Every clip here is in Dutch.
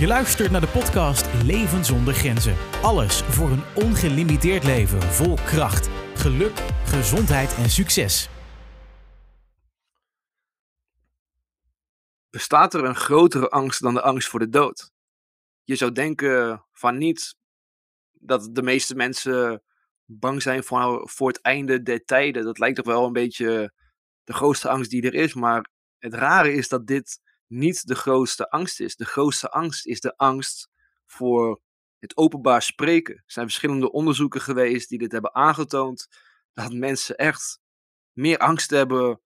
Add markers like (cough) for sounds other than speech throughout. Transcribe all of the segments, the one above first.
Je luistert naar de podcast Leven zonder grenzen. Alles voor een ongelimiteerd leven vol kracht, geluk, gezondheid en succes. Bestaat er een grotere angst dan de angst voor de dood? Je zou denken van niet dat de meeste mensen bang zijn voor, voor het einde der tijden. Dat lijkt toch wel een beetje de grootste angst die er is. Maar het rare is dat dit niet de grootste angst is. De grootste angst is de angst voor het openbaar spreken. Er zijn verschillende onderzoeken geweest die dit hebben aangetoond. Dat mensen echt meer angst hebben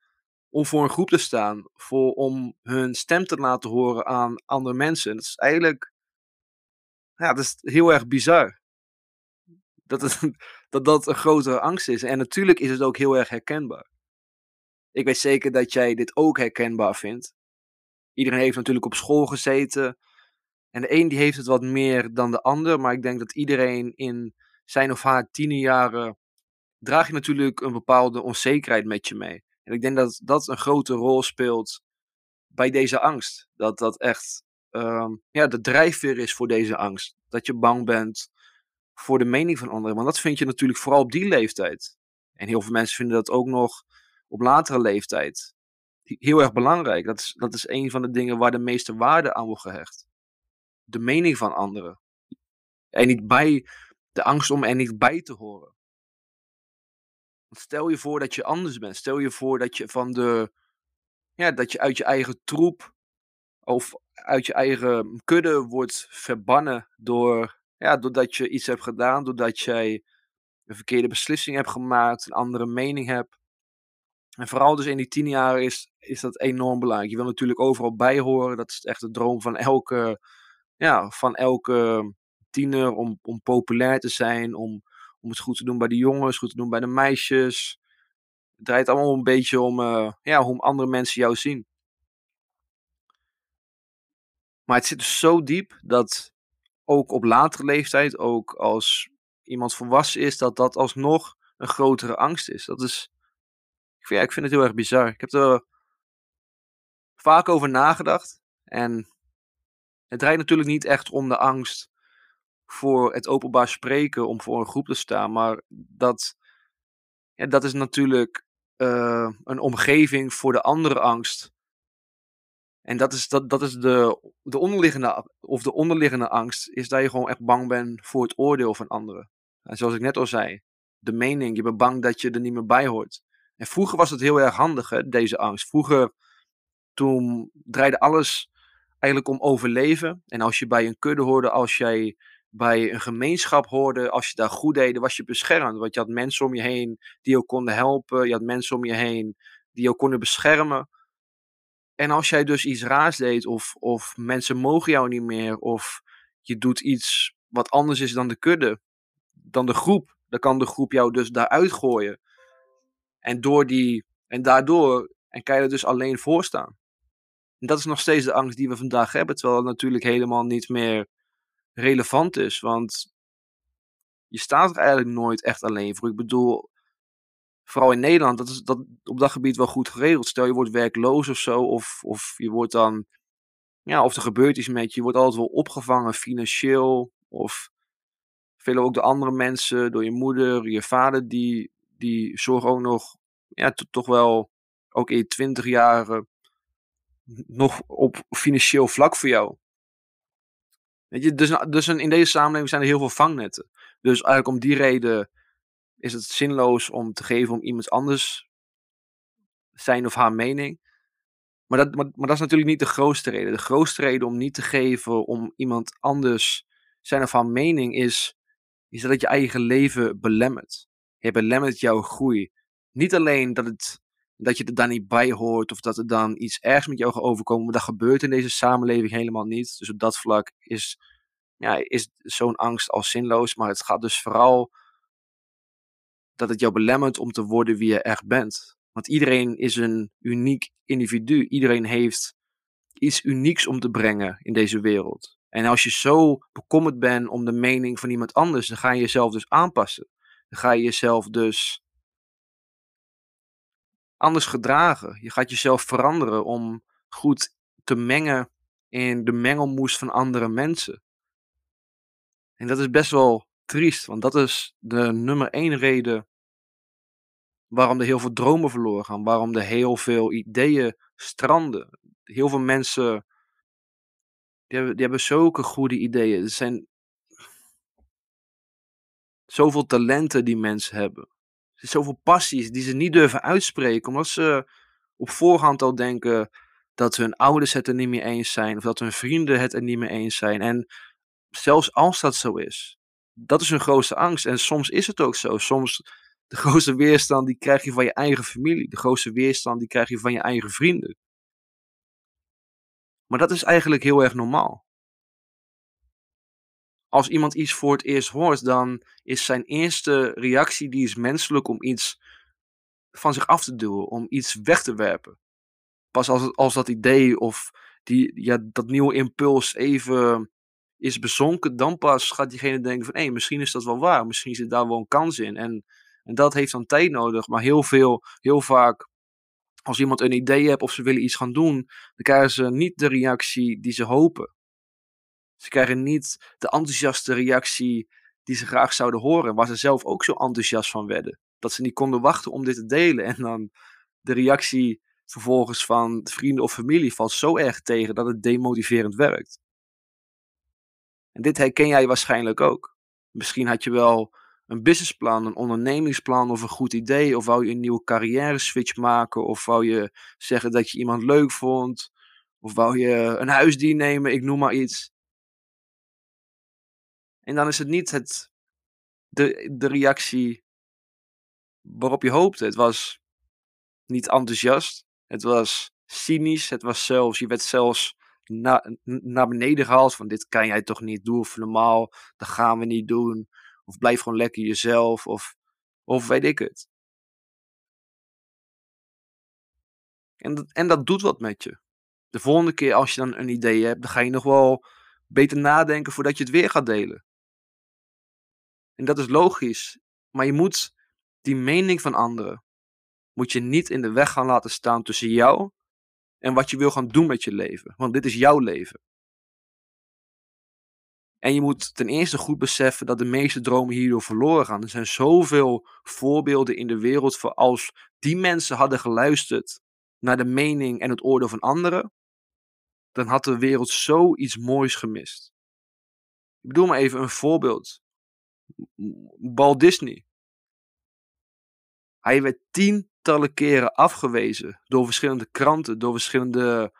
om voor een groep te staan. Voor, om hun stem te laten horen aan andere mensen. Dat is eigenlijk ja, dat is heel erg bizar. Dat, (laughs) dat dat een grotere angst is. En natuurlijk is het ook heel erg herkenbaar. Ik weet zeker dat jij dit ook herkenbaar vindt. Iedereen heeft natuurlijk op school gezeten. En de een die heeft het wat meer dan de ander. Maar ik denk dat iedereen in zijn of haar tienerjaren draag je natuurlijk een bepaalde onzekerheid met je mee. En ik denk dat dat een grote rol speelt bij deze angst. Dat dat echt um, ja, de drijfveer is voor deze angst. Dat je bang bent voor de mening van anderen. Want dat vind je natuurlijk vooral op die leeftijd. En heel veel mensen vinden dat ook nog op latere leeftijd heel erg belangrijk. Dat is, dat is een van de dingen waar de meeste waarde aan wordt gehecht. De mening van anderen. En niet bij, de angst om er niet bij te horen. stel je voor dat je anders bent. Stel je voor dat je van de, ja, dat je uit je eigen troep of uit je eigen kudde wordt verbannen door, ja, doordat je iets hebt gedaan, doordat jij een verkeerde beslissing hebt gemaakt, een andere mening hebt. En vooral dus in die tien jaar is, is dat enorm belangrijk. Je wil natuurlijk overal bij horen. Dat is echt de droom van elke, ja, van elke tiener om, om populair te zijn, om, om het goed te doen bij de jongens, goed te doen bij de meisjes. Het draait allemaal een beetje om, uh, ja, hoe andere mensen jou zien. Maar het zit dus zo diep dat ook op latere leeftijd, ook als iemand volwassen is, dat dat alsnog een grotere angst is. Dat is, ik vind, ja, ik vind het heel erg bizar. Ik heb er vaak over nagedacht. En het draait natuurlijk niet echt om de angst voor het openbaar spreken, om voor een groep te staan. Maar dat, dat is natuurlijk uh, een omgeving voor de andere angst. En dat is, dat, dat is de, de onderliggende, of de onderliggende angst, is dat je gewoon echt bang bent voor het oordeel van anderen. En zoals ik net al zei, de mening, je bent bang dat je er niet meer bij hoort. En vroeger was het heel erg handig, hè, deze angst. Vroeger, toen draaide alles eigenlijk om overleven. En als je bij een kudde hoorde, als jij bij een gemeenschap hoorde, als je daar goed deed, was je beschermd. Want je had mensen om je heen die jou konden helpen. Je had mensen om je heen die jou konden beschermen. En als jij dus iets raars deed, of, of mensen mogen jou niet meer, of je doet iets wat anders is dan de kudde, dan de groep, dan kan de groep jou dus daaruit gooien. En, door die, en daardoor en kan je er dus alleen voor staan. En dat is nog steeds de angst die we vandaag hebben, terwijl het natuurlijk helemaal niet meer relevant is. Want je staat er eigenlijk nooit echt alleen voor. Ik bedoel, vooral in Nederland, dat is dat, op dat gebied wel goed geregeld. Stel je wordt werkloos of zo, of, of je wordt dan, ja, of er gebeurt iets met je, je wordt altijd wel opgevangen financieel, of veel ook de andere mensen, door je moeder, je vader, die, die zorgen ook nog, ja, toch wel, ook in je twintig jaren, nog op financieel vlak voor jou. Weet je, dus, dus in deze samenleving zijn er heel veel vangnetten. Dus eigenlijk om die reden is het zinloos om te geven om iemand anders zijn of haar mening. Maar dat, maar, maar dat is natuurlijk niet de grootste reden. De grootste reden om niet te geven om iemand anders zijn of haar mening is, is dat het je eigen leven belemmert. Je belemmert jouw groei. Niet alleen dat, het, dat je er dan niet bij hoort of dat er dan iets ergs met jou gaat overkomen, maar dat gebeurt in deze samenleving helemaal niet. Dus op dat vlak is, ja, is zo'n angst al zinloos. Maar het gaat dus vooral dat het jou belemmert om te worden wie je echt bent. Want iedereen is een uniek individu. Iedereen heeft iets unieks om te brengen in deze wereld. En als je zo bekommerd bent om de mening van iemand anders, dan ga je jezelf dus aanpassen. Ga je jezelf dus anders gedragen. Je gaat jezelf veranderen om goed te mengen in de mengelmoes van andere mensen. En dat is best wel triest, want dat is de nummer één reden waarom er heel veel dromen verloren gaan, waarom er heel veel ideeën stranden. Heel veel mensen die hebben, die hebben zulke goede ideeën. Er zijn zoveel talenten die mensen hebben. Zoveel passies die ze niet durven uitspreken, omdat ze op voorhand al denken dat hun ouders het er niet mee eens zijn, of dat hun vrienden het er niet mee eens zijn. En zelfs als dat zo is, dat is hun grootste angst. En soms is het ook zo. Soms de (laughs) grootste weerstand die krijg je van je eigen familie. De grootste weerstand die krijg je van je eigen vrienden. Maar dat is eigenlijk heel erg normaal. Als iemand iets voor het eerst hoort, dan is zijn eerste reactie die is menselijk om iets van zich af te duwen, om iets weg te werpen. Pas als, als dat idee of die, ja, dat nieuwe impuls even is bezonken, dan pas gaat diegene denken van hé, hey, misschien is dat wel waar, misschien zit daar wel een kans in. En, en dat heeft dan tijd nodig, maar heel veel, heel vaak als iemand een idee heeft of ze willen iets gaan doen, dan krijgen ze niet de reactie die ze hopen. Ze krijgen niet de enthousiaste reactie die ze graag zouden horen, waar ze zelf ook zo enthousiast van werden. Dat ze niet konden wachten om dit te delen. En dan de reactie vervolgens van vrienden of familie valt zo erg tegen dat het demotiverend werkt. En dit herken jij waarschijnlijk ook. Misschien had je wel een businessplan, een ondernemingsplan of een goed idee. Of wou je een nieuwe carrière switch maken. Of wou je zeggen dat je iemand leuk vond. Of wou je een huisdier nemen, ik noem maar iets. En dan is het niet het, de, de reactie waarop je hoopte. Het was niet enthousiast. Het was cynisch. Het was zelfs, je werd zelfs naar beneden gehaald. Van dit kan jij toch niet doen. Of normaal, dat gaan we niet doen. Of blijf gewoon lekker jezelf. Of, of weet ik het. En en dat doet wat met je. De volgende keer als je dan een idee hebt, dan ga je nog wel beter nadenken voordat je het weer gaat delen. En dat is logisch. Maar je moet die mening van anderen, moet je niet in de weg gaan laten staan tussen jou en wat je wil gaan doen met je leven. Want dit is jouw leven. En je moet ten eerste goed beseffen dat de meeste dromen hierdoor verloren gaan. Er zijn zoveel voorbeelden in de wereld voor als die mensen hadden geluisterd naar de mening en het oordeel van anderen, dan had de wereld zoiets moois gemist. Ik bedoel maar even een voorbeeld. Walt Disney. Hij werd tientallen keren afgewezen door verschillende kranten, door verschillende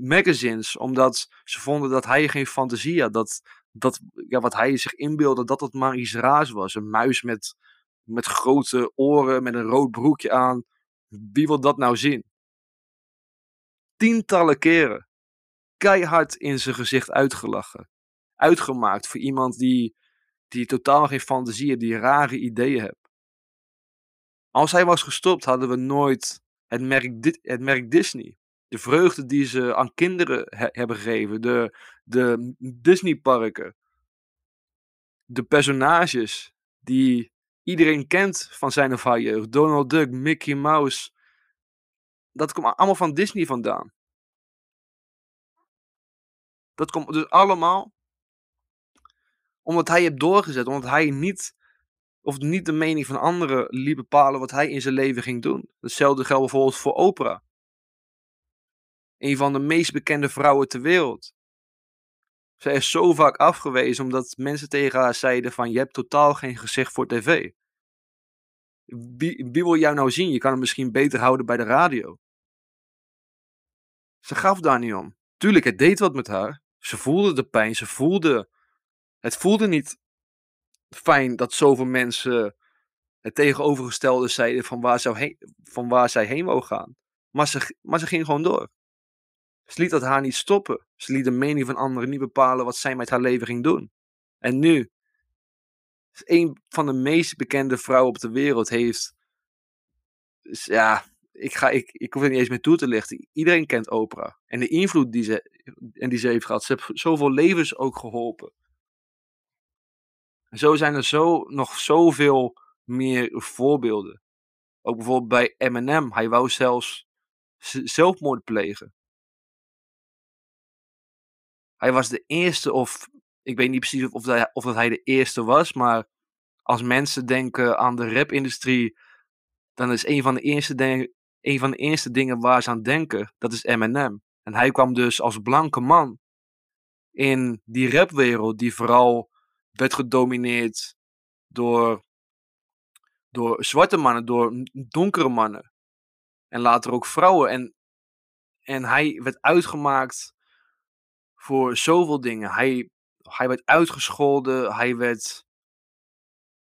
magazines, omdat ze vonden dat hij geen fantasie had. Dat, dat ja, wat hij zich inbeelde, dat het maar iets raars was. Een muis met, met grote oren, met een rood broekje aan. Wie wil dat nou zien? Tientallen keren. Keihard in zijn gezicht uitgelachen. Uitgemaakt voor iemand die, die totaal geen fantasie die rare ideeën heeft. Als hij was gestopt, hadden we nooit het merk, het merk Disney. De vreugde die ze aan kinderen hebben gegeven. De, de Disneyparken. De personages die iedereen kent van zijn of haar jeugd. Donald Duck, Mickey Mouse. Dat komt allemaal van Disney vandaan. Dat komt dus allemaal omdat hij heeft doorgezet. Omdat hij niet of niet de mening van anderen liet bepalen wat hij in zijn leven ging doen. Hetzelfde geldt bijvoorbeeld voor Oprah. Een van de meest bekende vrouwen ter wereld. Zij is zo vaak afgewezen omdat mensen tegen haar zeiden van je hebt totaal geen gezicht voor tv. Wie, wie wil jou nou zien? Je kan het misschien beter houden bij de radio. Ze gaf daar niet om. Tuurlijk, het deed wat met haar. Ze voelde de pijn, ze voelde... Het voelde niet fijn dat zoveel mensen het tegenovergestelde zeiden van waar, zou van waar zij heen wou gaan. Maar ze, maar ze ging gewoon door. Ze liet dat haar niet stoppen. Ze liet de mening van anderen niet bepalen wat zij met haar leven ging doen. En nu, een van de meest bekende vrouwen op de wereld heeft. Ja, ik, ga, ik, ik hoef er niet eens meer toe te lichten. Iedereen kent Oprah. En de invloed die ze, en die ze heeft gehad. Ze heeft zoveel levens ook geholpen. En zo zijn er zo, nog zoveel meer voorbeelden. Ook bijvoorbeeld bij Eminem. Hij wou zelfs zelfmoord plegen. Hij was de eerste, of ik weet niet precies of, dat, of dat hij de eerste was, maar als mensen denken aan de rap-industrie, dan is een van, de eerste dingen, van de eerste dingen waar ze aan denken, dat is Eminem. En hij kwam dus als blanke man in die rapwereld, die vooral werd gedomineerd door, door zwarte mannen, door donkere mannen. En later ook vrouwen. En, en hij werd uitgemaakt voor zoveel dingen. Hij, hij werd uitgescholden, hij werd,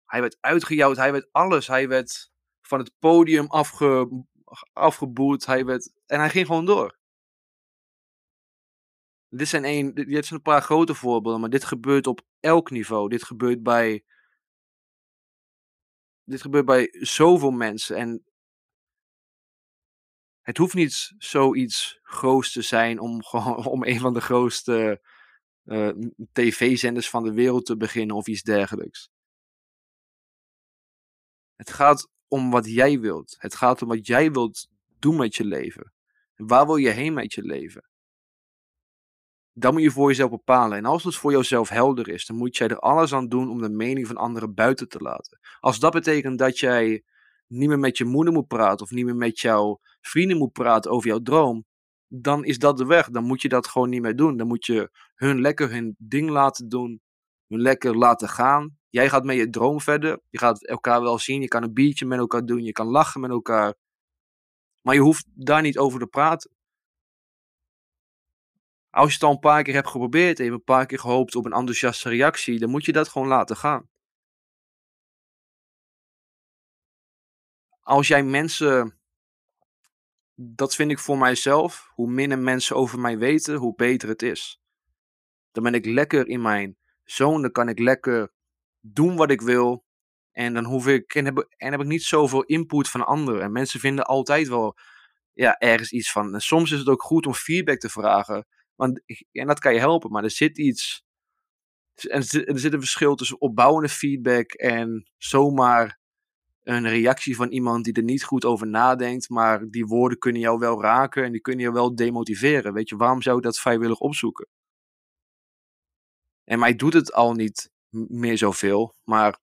hij werd uitgejouwd, hij werd alles. Hij werd van het podium afge, afgeboet, hij werd, en hij ging gewoon door. Dit zijn, een, dit een paar grote voorbeelden, maar dit gebeurt op elk niveau. Dit gebeurt bij. Dit gebeurt bij zoveel mensen. En het hoeft niet zoiets groots te zijn om, (laughs) om een van de grootste uh, tv-zenders van de wereld te beginnen of iets dergelijks. Het gaat om wat jij wilt. Het gaat om wat jij wilt doen met je leven. waar wil je heen met je leven? Dan moet je voor jezelf bepalen. En als het voor jouzelf helder is, dan moet jij er alles aan doen om de mening van anderen buiten te laten. Als dat betekent dat jij niet meer met je moeder moet praten of niet meer met jouw vrienden moet praten over jouw droom, dan is dat de weg. Dan moet je dat gewoon niet meer doen. Dan moet je hun lekker hun ding laten doen, hun lekker laten gaan. Jij gaat met je droom verder. Je gaat elkaar wel zien. Je kan een biertje met elkaar doen. Je kan lachen met elkaar. Maar je hoeft daar niet over te praten. Als je het al een paar keer hebt geprobeerd en je hebt een paar keer gehoopt op een enthousiaste reactie, dan moet je dat gewoon laten gaan. Als jij mensen, dat vind ik voor mijzelf, hoe minder mensen over mij weten, hoe beter het is. Dan ben ik lekker in mijn zone, dan kan ik lekker doen wat ik wil. En dan hoef ik, en heb, ik niet zoveel input van anderen. En mensen vinden altijd wel ja, ergens iets van. En soms is het ook goed om feedback te vragen. Want, en dat kan je helpen, maar er zit iets. En er zit een verschil tussen opbouwende feedback en zomaar een reactie van iemand die er niet goed over nadenkt, maar die woorden kunnen jou wel raken en die kunnen jou wel demotiveren. Weet je, waarom zou ik dat vrijwillig opzoeken? En mij doet het al niet meer zoveel, maar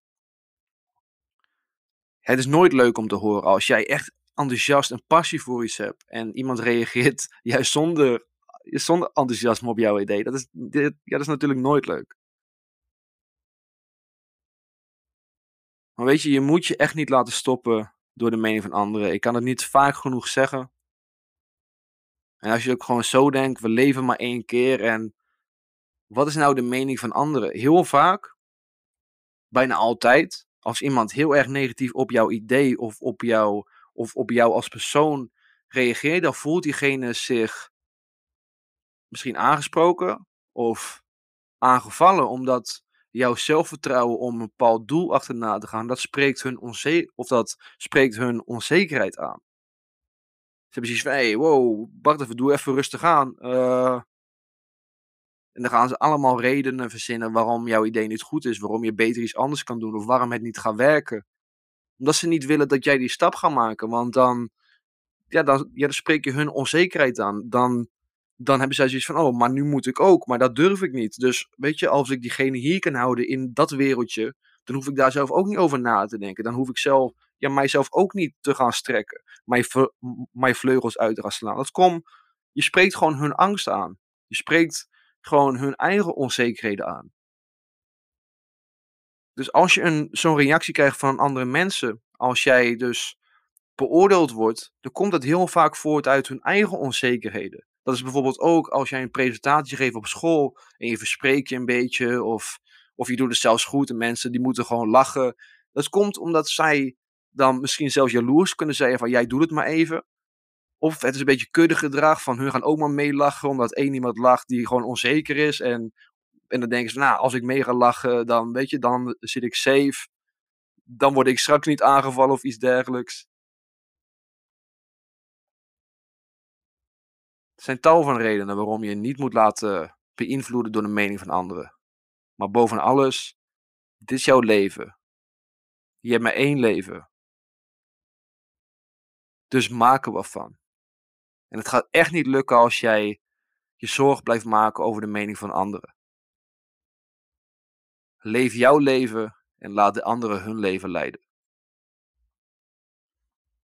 het is nooit leuk om te horen als jij echt enthousiast en passie voor iets hebt en iemand reageert (laughs) juist zonder zonder enthousiasme op jouw idee. Dat is, ja, dat is natuurlijk nooit leuk. Maar weet je, je moet je echt niet laten stoppen door de mening van anderen. Ik kan het niet vaak genoeg zeggen. En als je ook gewoon zo denkt, we leven maar één keer en wat is nou de mening van anderen? Heel vaak, bijna altijd, als iemand heel erg negatief op jouw idee of op jou, of op jou als persoon reageert, dan voelt diegene zich misschien aangesproken of aangevallen, omdat jouw zelfvertrouwen om een bepaald doel achterna te gaan, dat spreekt hun, onze of dat spreekt hun onzekerheid aan. Ze hebben zoiets van, hey, wow, wacht even, doe even rustig aan. Uh, en dan gaan ze allemaal redenen verzinnen waarom jouw idee niet goed is, waarom je beter iets anders kan doen of waarom het niet gaat werken. Omdat ze niet willen dat jij die stap gaat maken, want dan, ja, dan, ja, dan spreek je hun onzekerheid aan. Dan dan hebben zij zoiets van, oh, maar nu moet ik ook, maar dat durf ik niet. Dus weet je, als ik diegene hier kan houden in dat wereldje, dan hoef ik daar zelf ook niet over na te denken. Dan hoef ik zelf, ja, mijzelf ook niet te gaan strekken, mijn, mijn vleugels uit te gaan slaan. Dat komt, je spreekt gewoon hun angst aan. Je spreekt gewoon hun eigen onzekerheden aan. Dus als je zo'n reactie krijgt van andere mensen, als jij dus beoordeeld wordt, dan komt dat heel vaak voort uit hun eigen onzekerheden. Dat is bijvoorbeeld ook als jij een presentatie geeft op school en je verspreekt je een beetje of, of je doet het zelfs goed en mensen die moeten gewoon lachen. Dat komt omdat zij dan misschien zelfs jaloers kunnen zeggen van jij doet het maar even. Of het is een beetje kudde gedrag van hun gaan ook maar meelachen omdat één iemand lacht die gewoon onzeker is. En, en dan denken ze nou als ik mee ga lachen dan weet je dan zit ik safe. Dan word ik straks niet aangevallen of iets dergelijks. Er zijn tal van redenen waarom je niet moet laten beïnvloeden door de mening van anderen. Maar boven alles, dit is jouw leven. Je hebt maar één leven. Dus maak er wat van. En het gaat echt niet lukken als jij je zorg blijft maken over de mening van anderen. Leef jouw leven en laat de anderen hun leven leiden.